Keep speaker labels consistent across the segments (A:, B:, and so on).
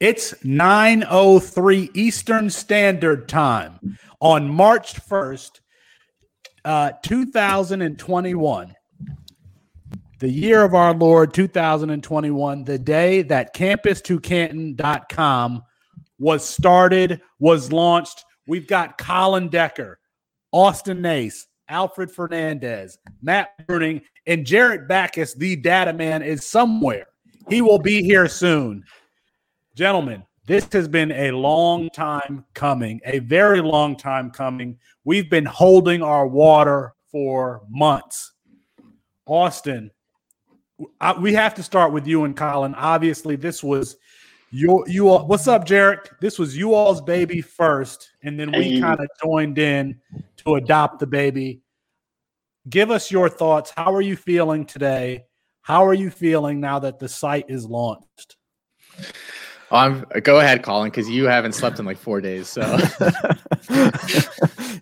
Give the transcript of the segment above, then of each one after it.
A: It's 9:03 Eastern Standard Time on March 1st, uh, 2021. The year of our Lord 2021, the day that campus2canton.com was started, was launched. We've got Colin Decker, Austin Nace, Alfred Fernandez, Matt Bruning, and Jarrett Backus, the data man, is somewhere. He will be here soon. Gentlemen, this has been a long time coming, a very long time coming. We've been holding our water for months. Austin, I, we have to start with you and Colin. Obviously, this was you you all what's up jarek this was you all's baby first and then we kind of joined in to adopt the baby give us your thoughts how are you feeling today how are you feeling now that the site is launched
B: I'm go ahead, Colin, because you haven't slept in like four days. So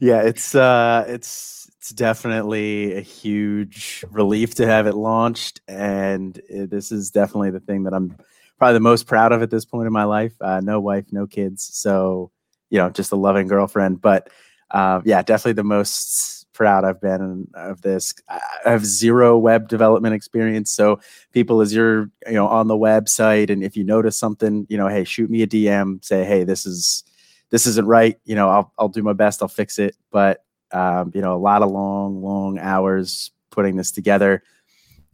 C: yeah, it's uh it's it's definitely a huge relief to have it launched, and it, this is definitely the thing that I'm probably the most proud of at this point in my life. Uh, no wife, no kids, so you know, just a loving girlfriend. But uh, yeah, definitely the most proud I've been of this. I have zero web development experience, so people, as you're you know on the website, and if you notice something, you know, hey, shoot me a DM, say, hey, this is this isn't right. You know, I'll I'll do my best, I'll fix it. But um, you know, a lot of long, long hours putting this together.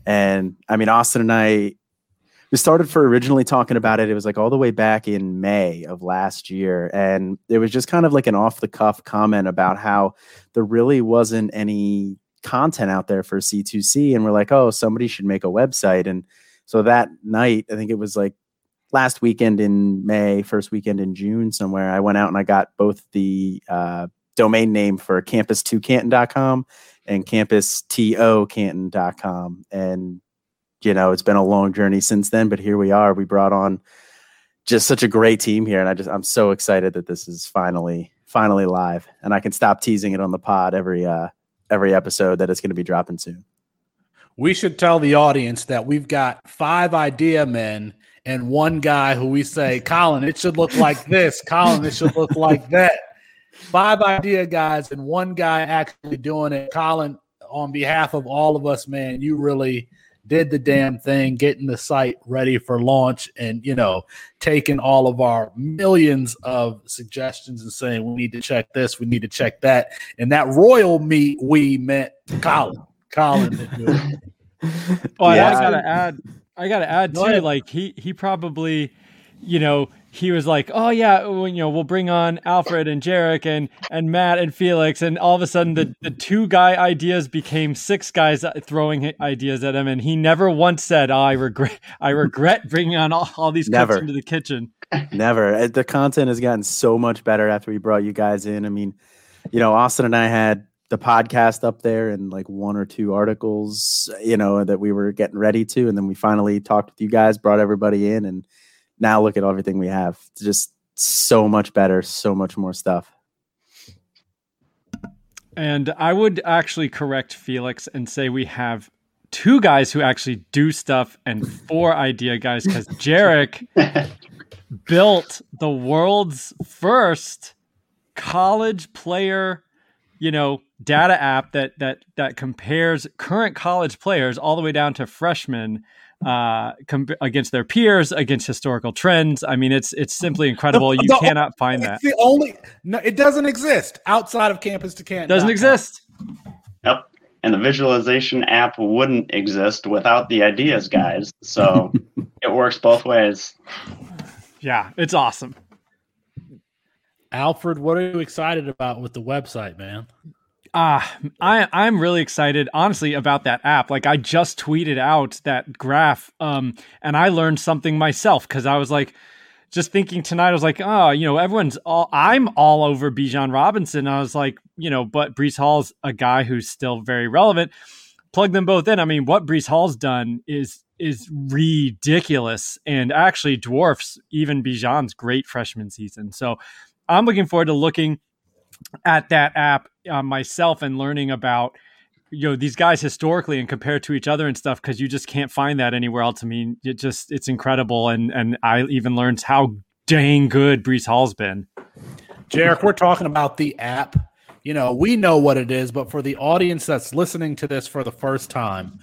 C: And I mean, Austin and I we started for originally talking about it. It was like all the way back in May of last year. And it was just kind of like an off the cuff comment about how there really wasn't any content out there for C2C. And we're like, oh, somebody should make a website. And so that night, I think it was like last weekend in May, first weekend in June somewhere, I went out and I got both the uh, domain name for campus2canton.com and campus2canton.com. And you know, it's been a long journey since then, but here we are. We brought on just such a great team here, and I just I'm so excited that this is finally finally live, and I can stop teasing it on the pod every uh every episode that it's going to be dropping soon.
A: We should tell the audience that we've got five idea men and one guy who we say, Colin, it should look like this. Colin, it should look like that. Five idea guys and one guy actually doing it. Colin, on behalf of all of us, man, you really did the damn thing, getting the site ready for launch, and you know, taking all of our millions of suggestions and saying we need to check this, we need to check that, and that royal meet we met Colin. Colin.
D: oh, yeah. I gotta add. I gotta add too. Like he he probably, you know, he was like, "Oh yeah, well, you know, we'll bring on Alfred and Jarek and and Matt and Felix," and all of a sudden the the two guy ideas became six guys throwing ideas at him, and he never once said, oh, "I regret I regret bringing on all, all these never. into the kitchen."
C: Never. Uh, the content has gotten so much better after we brought you guys in. I mean, you know, Austin and I had the podcast up there and like one or two articles, you know, that we were getting ready to, and then we finally talked with you guys, brought everybody in, and now look at everything we have. It's just so much better, so much more stuff.
D: And I would actually correct Felix and say we have two guys who actually do stuff and four idea guys because Jarek built the world's first college player, you know, data app that that that compares current college players all the way down to freshmen uh, com- against their peers, against historical trends. I mean, it's it's simply incredible. The, you the, cannot find that.
A: The only no, it doesn't exist outside of campus to campus.
D: Doesn't exist.
E: Yep, and the visualization app wouldn't exist without the ideas guys. So it works both ways.
D: Yeah, it's awesome.
A: Alfred, what are you excited about with the website, man?
D: Uh, I I'm really excited, honestly, about that app. Like I just tweeted out that graph, um, and I learned something myself because I was like, just thinking tonight, I was like, oh, you know, everyone's all I'm all over Bijan Robinson. I was like, you know, but Breece Hall's a guy who's still very relevant. Plug them both in. I mean, what Breece Hall's done is is ridiculous and actually dwarfs even Bijan's great freshman season. So I'm looking forward to looking at that app uh, myself and learning about you know these guys historically and compared to each other and stuff because you just can't find that anywhere else. I mean, it just it's incredible, and and I even learned how dang good Breece Hall's been.
A: Jarek, we're talking about the app. You know, we know what it is, but for the audience that's listening to this for the first time,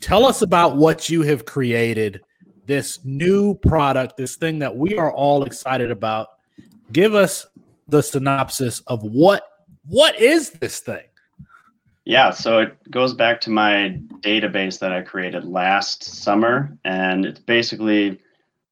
A: tell us about what you have created, this new product, this thing that we are all excited about. Give us the synopsis of what what is this thing?
E: Yeah, so it goes back to my database that I created last summer, and it's basically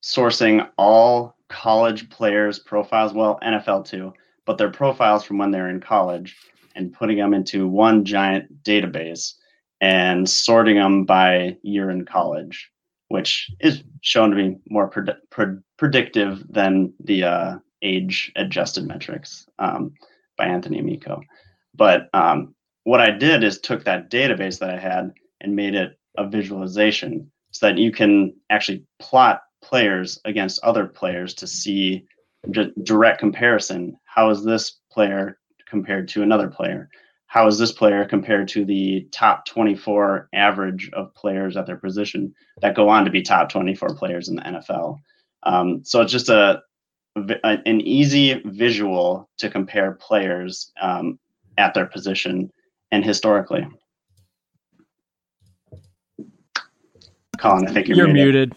E: sourcing all college players' profiles, well, NFL too, but their profiles from when they're in college, and putting them into one giant database and sorting them by year in college, which is shown to be more pred- pred- predictive than the uh, age adjusted metrics um, by Anthony Amico. But um, what I did is took that database that I had and made it a visualization so that you can actually plot players against other players to see just direct comparison. How is this player compared to another player? How is this player compared to the top 24 average of players at their position that go on to be top 24 players in the NFL? Um, so it's just a, a, an easy visual to compare players um, at their position and historically. Colin, I think you're,
D: You're
E: muted.
D: muted,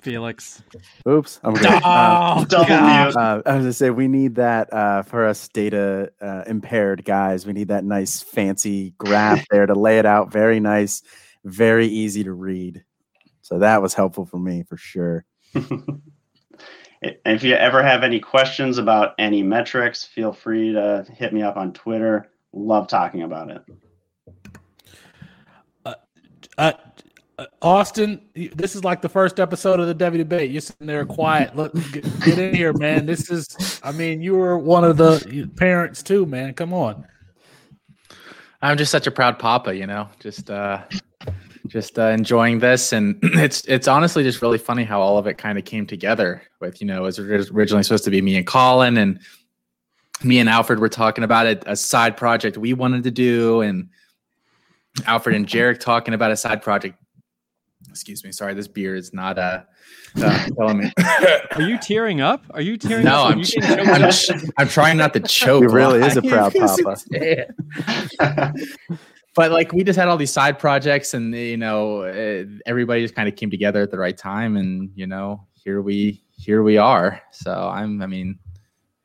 D: Felix.
C: Oops. I'm good.
D: Oh,
C: Uh,
E: Double
D: God.
E: mute.
C: uh, I was gonna say we need that uh, for us data uh, impaired guys. We need that nice fancy graph there to lay it out. Very nice, very easy to read. So that was helpful for me for sure.
E: if you ever have any questions about any metrics, feel free to hit me up on Twitter. Love talking about it.
A: Uh, uh, Austin, this is like the first episode of the Devy Debate. You're sitting there quiet. Look, get, get in here, man. This is, I mean, you were one of the parents too, man. Come on.
B: I'm just such a proud papa, you know, just uh just uh, enjoying this and it's it's honestly just really funny how all of it kind of came together with, you know, it was originally supposed to be me and Colin and me and Alfred were talking about it, a side project we wanted to do and Alfred and Jarek talking about a side project. Excuse me, sorry, this beer is not uh, uh telling me.
D: Are you tearing up? Are you tearing
B: no,
D: up? Are
B: I'm,
D: you
B: I'm, ch- I'm trying not to choke.
C: He really is a proud papa.
B: But like we just had all these side projects and you know uh, everybody just kind of came together at the right time and you know here we here we are. So i'm i mean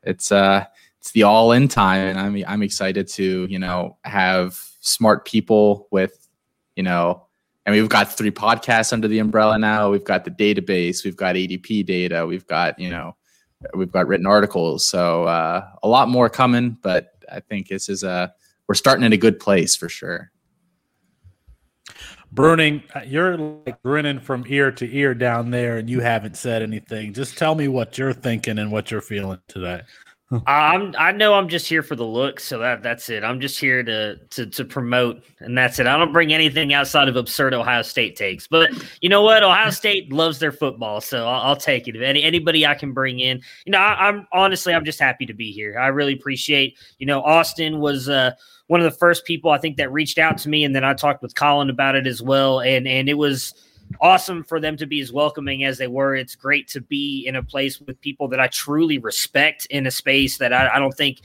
B: it's uh it's the all in time and i'm i'm excited to you know have smart people with you know and we've got three podcasts under the umbrella now. We've got the database. We've got adp data. We've got you know we've got written articles. So uh, a lot more coming but i think this is a we're starting in a good place for sure
A: Bruning, uh, you're like grinning from ear to ear down there, and you haven't said anything. Just tell me what you're thinking and what you're feeling today.
F: I'm I know I'm just here for the look, so that that's it. I'm just here to to to promote, and that's it. I don't bring anything outside of absurd Ohio State takes. But you know what? Ohio State loves their football, so I'll, I'll take it. If any anybody I can bring in, you know, I, I'm honestly I'm just happy to be here. I really appreciate. You know, Austin was uh, one of the first people I think that reached out to me, and then I talked with Colin about it as well, and and it was awesome for them to be as welcoming as they were. It's great to be in a place with people that I truly respect in a space that I, I don't think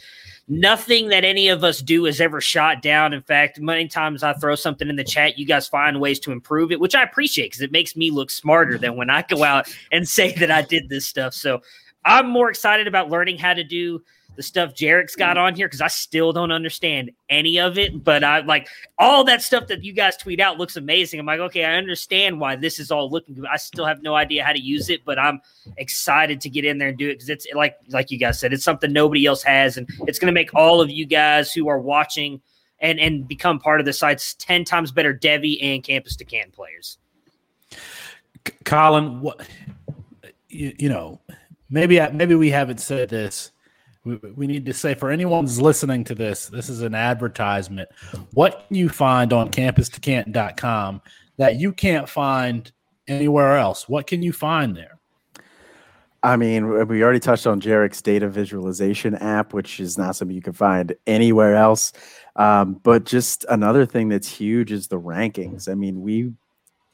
F: nothing that any of us do is ever shot down. In fact, many times I throw something in the chat, you guys find ways to improve it, which I appreciate because it makes me look smarter than when I go out and say that I did this stuff. So I'm more excited about learning how to do the stuff Jarek's got mm. on here because I still don't understand any of it. But I like all that stuff that you guys tweet out looks amazing. I'm like, okay, I understand why this is all looking good. I still have no idea how to use it, but I'm excited to get in there and do it because it's like like you guys said, it's something nobody else has, and it's going to make all of you guys who are watching and and become part of the site's ten times better Devy and Campus to Can players.
A: Colin, what you, you know, maybe I- maybe we haven't said this. We, need to say for anyone who's listening to this, this is an advertisement. What can you find on campus2canton.com that you can't find anywhere else? What can you find there?
C: I mean, we already touched on Jarek's data visualization app, which is not something you can find anywhere else. Um, but just another thing that's huge is the rankings. I mean, we,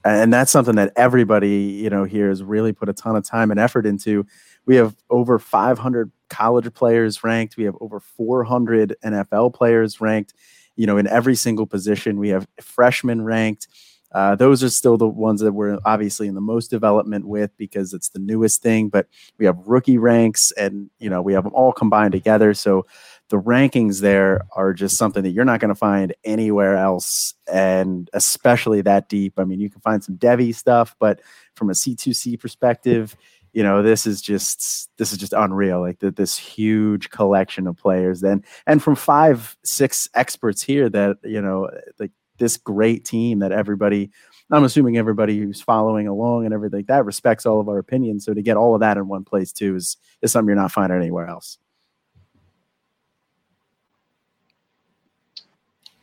C: and that's something that everybody, you know, here has really put a ton of time and effort into. We have over 500 college players ranked. We have over 400 NFL players ranked. You know, in every single position, we have freshmen ranked. Uh, those are still the ones that we're obviously in the most development with because it's the newest thing. But we have rookie ranks, and you know we have them all combined together. So the rankings there are just something that you're not going to find anywhere else, and especially that deep. I mean, you can find some Devy stuff, but from a C2C perspective, you know this is just this is just unreal like the, this huge collection of players then and from five six experts here that you know like this great team that everybody I'm assuming everybody who's following along and everything like that respects all of our opinions. So to get all of that in one place too is is something you're not finding anywhere else.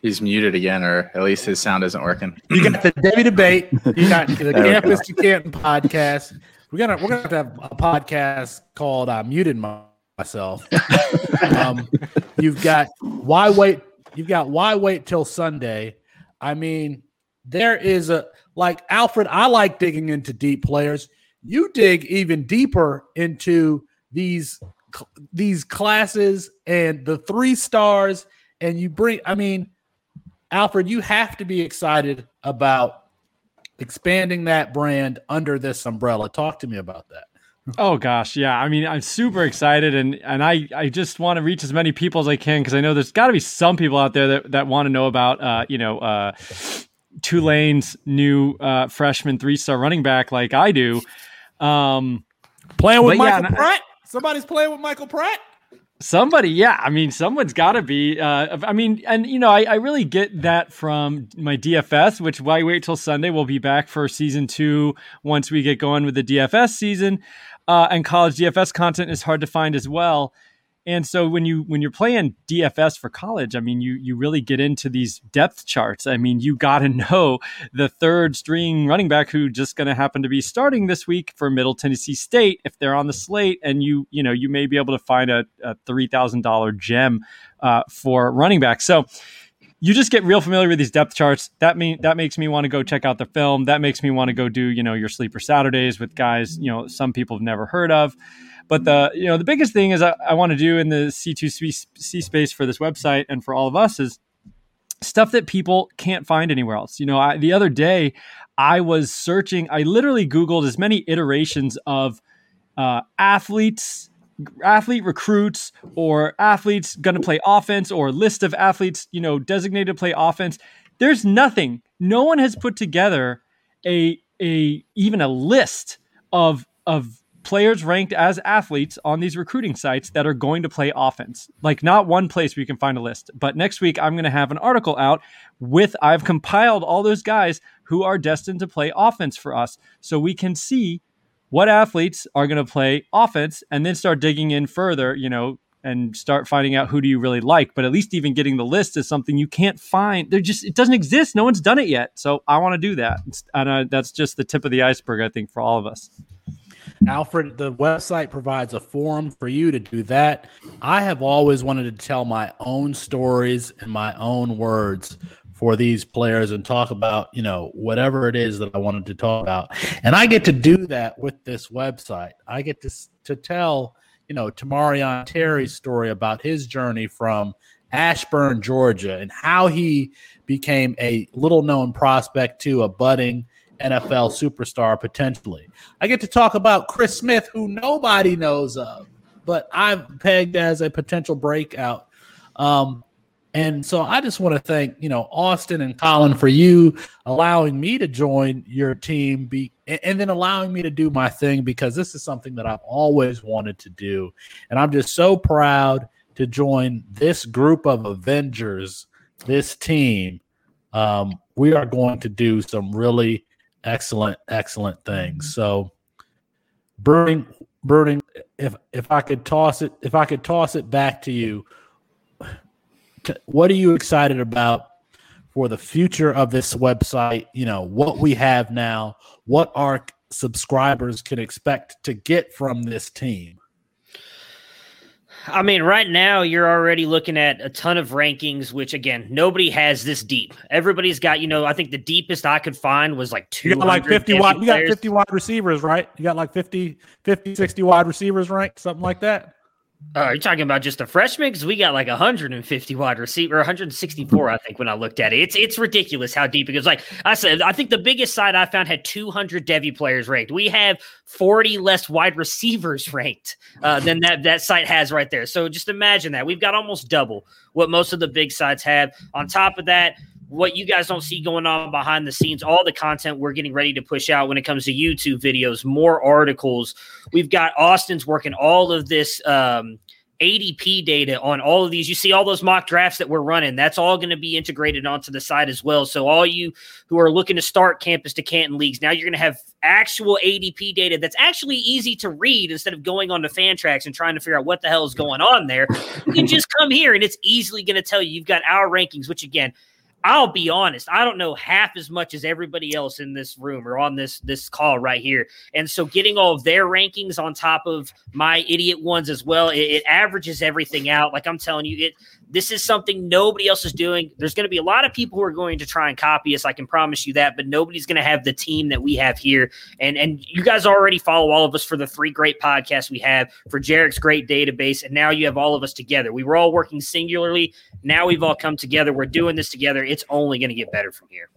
B: He's muted again, or at least his sound isn't working.
A: You got the Devy debate. You got the Campus to Canton podcast. We're gonna we're gonna have to have a podcast called "I Muted Myself." um, you've got why wait. You've got why wait till Sunday I mean, there is a like Alfred, I like digging into deep players. You dig even deeper into these these classes and the three stars and you bring I mean, Alfred, you have to be excited about expanding that brand under this umbrella. Talk to me about that.
D: Oh gosh, yeah. I mean, I'm super excited, and and I I just want to reach as many people as I can because I know there's got to be some people out there that that want to know about uh you know uh Tulane's new uh freshman three star running back like I do. Um,
A: playing with Michael yeah, Pratt. Somebody's playing with Michael Pratt.
D: Somebody, yeah. I mean, someone's got to be. Uh, I mean, and you know, I, I really get that from my DFS, which why wait till Sunday? We'll be back for season two once we get going with the DFS season uh, and college DFS content is hard to find as well. And so when you when you're playing DFS for college, I mean, you you really get into these depth charts. I mean, you got to know the third string running back who just going to happen to be starting this week for Middle Tennessee State if they're on the slate, and you you know you may be able to find a, a three thousand dollar gem uh, for running back. So you just get real familiar with these depth charts. That mean that makes me want to go check out the film. That makes me want to go do you know your sleeper Saturdays with guys you know some people have never heard of. But the you know the biggest thing is I, I want to do in the C2C space for this website and for all of us is stuff that people can't find anywhere else. You know, I, the other day I was searching. I literally Googled as many iterations of uh, athletes athlete recruits or athletes going to play offense or list of athletes, you know, designated to play offense. There's nothing. No one has put together a a even a list of of players ranked as athletes on these recruiting sites that are going to play offense. Like not one place where you can find a list. But next week I'm going to have an article out with I've compiled all those guys who are destined to play offense for us so we can see what athletes are going to play offense and then start digging in further, you know, and start finding out who do you really like. But at least even getting the list is something you can't find. There just it doesn't exist. No one's done it yet. So I want to do that, and uh, that's just the tip of the iceberg, I think, for all of us.
A: Alfred, the website provides a forum for you to do that. I have always wanted to tell my own stories in my own words for these players and talk about, you know, whatever it is that I wanted to talk about. And I get to do that with this website. I get to to tell, you know, Tamorrion Terry's story about his journey from Ashburn, Georgia, and how he became a little known prospect to a budding NFL superstar potentially. I get to talk about Chris Smith, who nobody knows of, but I've pegged as a potential breakout. Um, and so I just want to thank, you know, Austin and Colin for you allowing me to join your team be and then allowing me to do my thing because this is something that I've always wanted to do. And I'm just so proud to join this group of Avengers, this team. Um, we are going to do some really excellent, excellent things. Mm-hmm. So Bruning Bruning if if I could toss it if I could toss it back to you what are you excited about for the future of this website? You know, what we have now, what our subscribers can expect to get from this team?
F: I mean, right now you're already looking at a ton of rankings, which again, nobody has this deep. Everybody's got, you know, I think the deepest I could find was like two.
A: Like 50 wide, you got 50 wide receivers, right? You got like 50, 50, 60 wide receivers ranked, something like that.
F: Uh, are you talking about just the freshmen? Because we got like 150 wide receiver, 164, I think, when I looked at it. It's it's ridiculous how deep it goes. Like I said, I think the biggest site I found had 200 Devy players ranked. We have 40 less wide receivers ranked uh, than that that site has right there. So just imagine that we've got almost double what most of the big sites have. On top of that, what you guys don't see going on behind the scenes, all the content we're getting ready to push out when it comes to YouTube videos, more articles. We've got Austin's working all of this um, ADP data on all of these. You see all those mock drafts that we're running. That's all going to be integrated onto the site as well. So all you who are looking to start campus to Canton leagues, now you're going to have actual ADP data that's actually easy to read instead of going on to Fantrax and trying to figure out what the hell is going on there. You can just come here and it's easily going to tell you you've got our rankings, which again – I'll be honest, I don't know half as much as everybody else in this room or on this this call right here. And so getting all of their rankings on top of my idiot ones as well, it, it averages everything out. Like I'm telling you, it this is something nobody else is doing. There's going to be a lot of people who are going to try and copy us. I can promise you that, but nobody's going to have the team that we have here. And and you guys already follow all of us for the three great podcasts we have for Jarek's great database, and now you have all of us together. We were all working singularly. Now we've all come together. We're doing this together. It's only going to get better from here.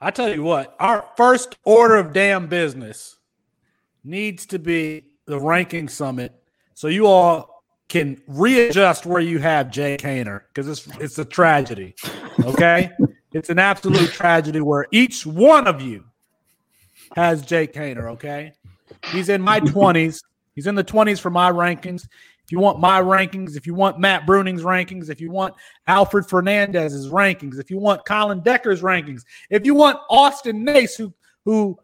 A: I tell you what, our first order of damn business needs to be the ranking summit. So you all can readjust where you have Jake Haener because it's it's a tragedy. Okay, it's an absolute tragedy where each one of you has Jake Haener. Okay, he's in my twenties. He's in the twenties for my rankings. If you want my rankings, if you want Matt Bruning's rankings, if you want Alfred Fernandez's rankings, if you want Colin Decker's rankings, if you want Austin Nace, who who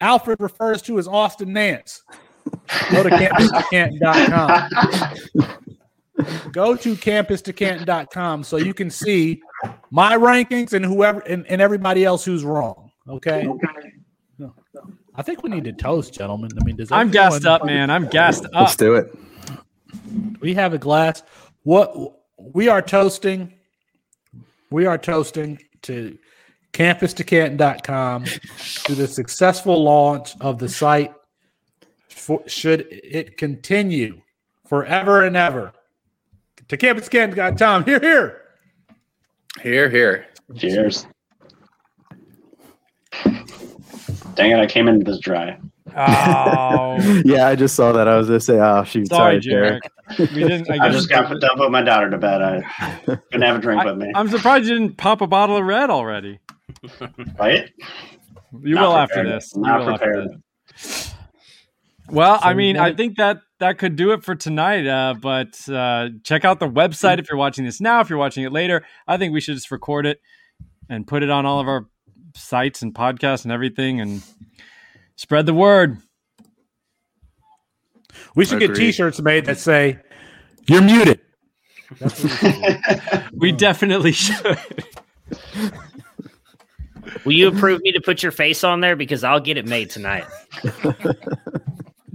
A: Alfred refers to as Austin Nance, Go to campustocanton.com. Go to campustocanton.com so you can see my rankings and whoever and, and everybody else who's wrong. Okay. No. I think we need to toast, gentlemen. I mean, does
D: I'm gassed up, man. I'm gassed up.
C: Let's do it.
A: We have a glass. What we are toasting, we are toasting to campustocanton.com to the successful launch of the site for, should it continue forever and ever. To Campus Ken got Tom. Here, here.
B: Here, here.
E: Cheers. Dang it, I came in this dry.
D: Oh,
C: yeah, I just saw that. I was gonna say, oh shoot,
D: sorry,
C: sorry
D: Jarek. We didn't. I,
E: I just got done put my daughter to bed. I couldn't have a drink with me.
D: I, am surprised you didn't pop a bottle of red already.
E: right?
D: You
E: Not
D: will after
E: prepared.
D: this. You
E: Not
D: will after this. Well, I mean, I think that that could do it for tonight. Uh, but uh, check out the website if you're watching this now. If you're watching it later, I think we should just record it and put it on all of our sites and podcasts and everything, and spread the word.
A: We should get
C: Agreed.
A: T-shirts made that say "You're muted." That's what we should do.
D: We definitely should.
F: Will you approve me to put your face on there because I'll get it made tonight?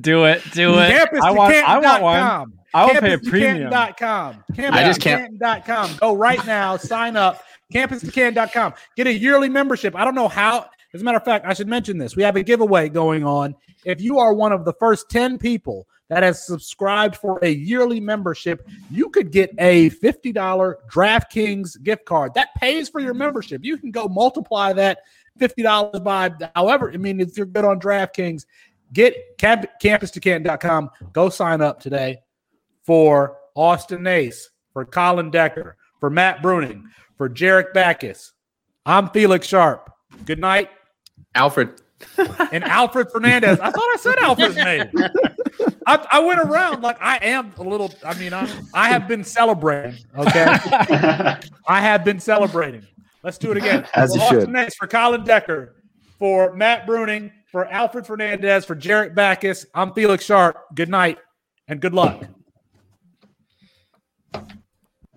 D: do it. Do it. I want. I want one.
A: CampusToCanton.com.
D: I will pay a premium.
A: CampusToCanton.com.
B: I just can't-
A: CampusToCanton.com. Go right now. Sign up. CampusToCanton.com. Get a yearly membership. I don't know how. As a matter of fact, I should mention this. We have a giveaway going on. If you are one of the first 10 people that has subscribed for a yearly membership, you could get a $50 DraftKings gift card. That pays for your membership. You can go multiply that $50 by however. I mean, if you're good on DraftKings, get camp, campustocanton.com. Go sign up today for Austin Nace, for Colin Decker, for Matt Bruning, for Jarek Backus. I'm Felix Sharp. Good night.
B: Alfred.
A: And Alfred Fernandez. I thought I said Alfred's name. I, I went around like I am a little. I mean, I I have been celebrating. Okay, I have been celebrating. Let's do it again.
C: As
A: for
C: you
A: Austin
C: should.
A: Nace, for Colin Decker, for Matt Bruning, for Alfred Fernandez, for Jarek Backus. I'm Felix Sharp. Good night and good luck.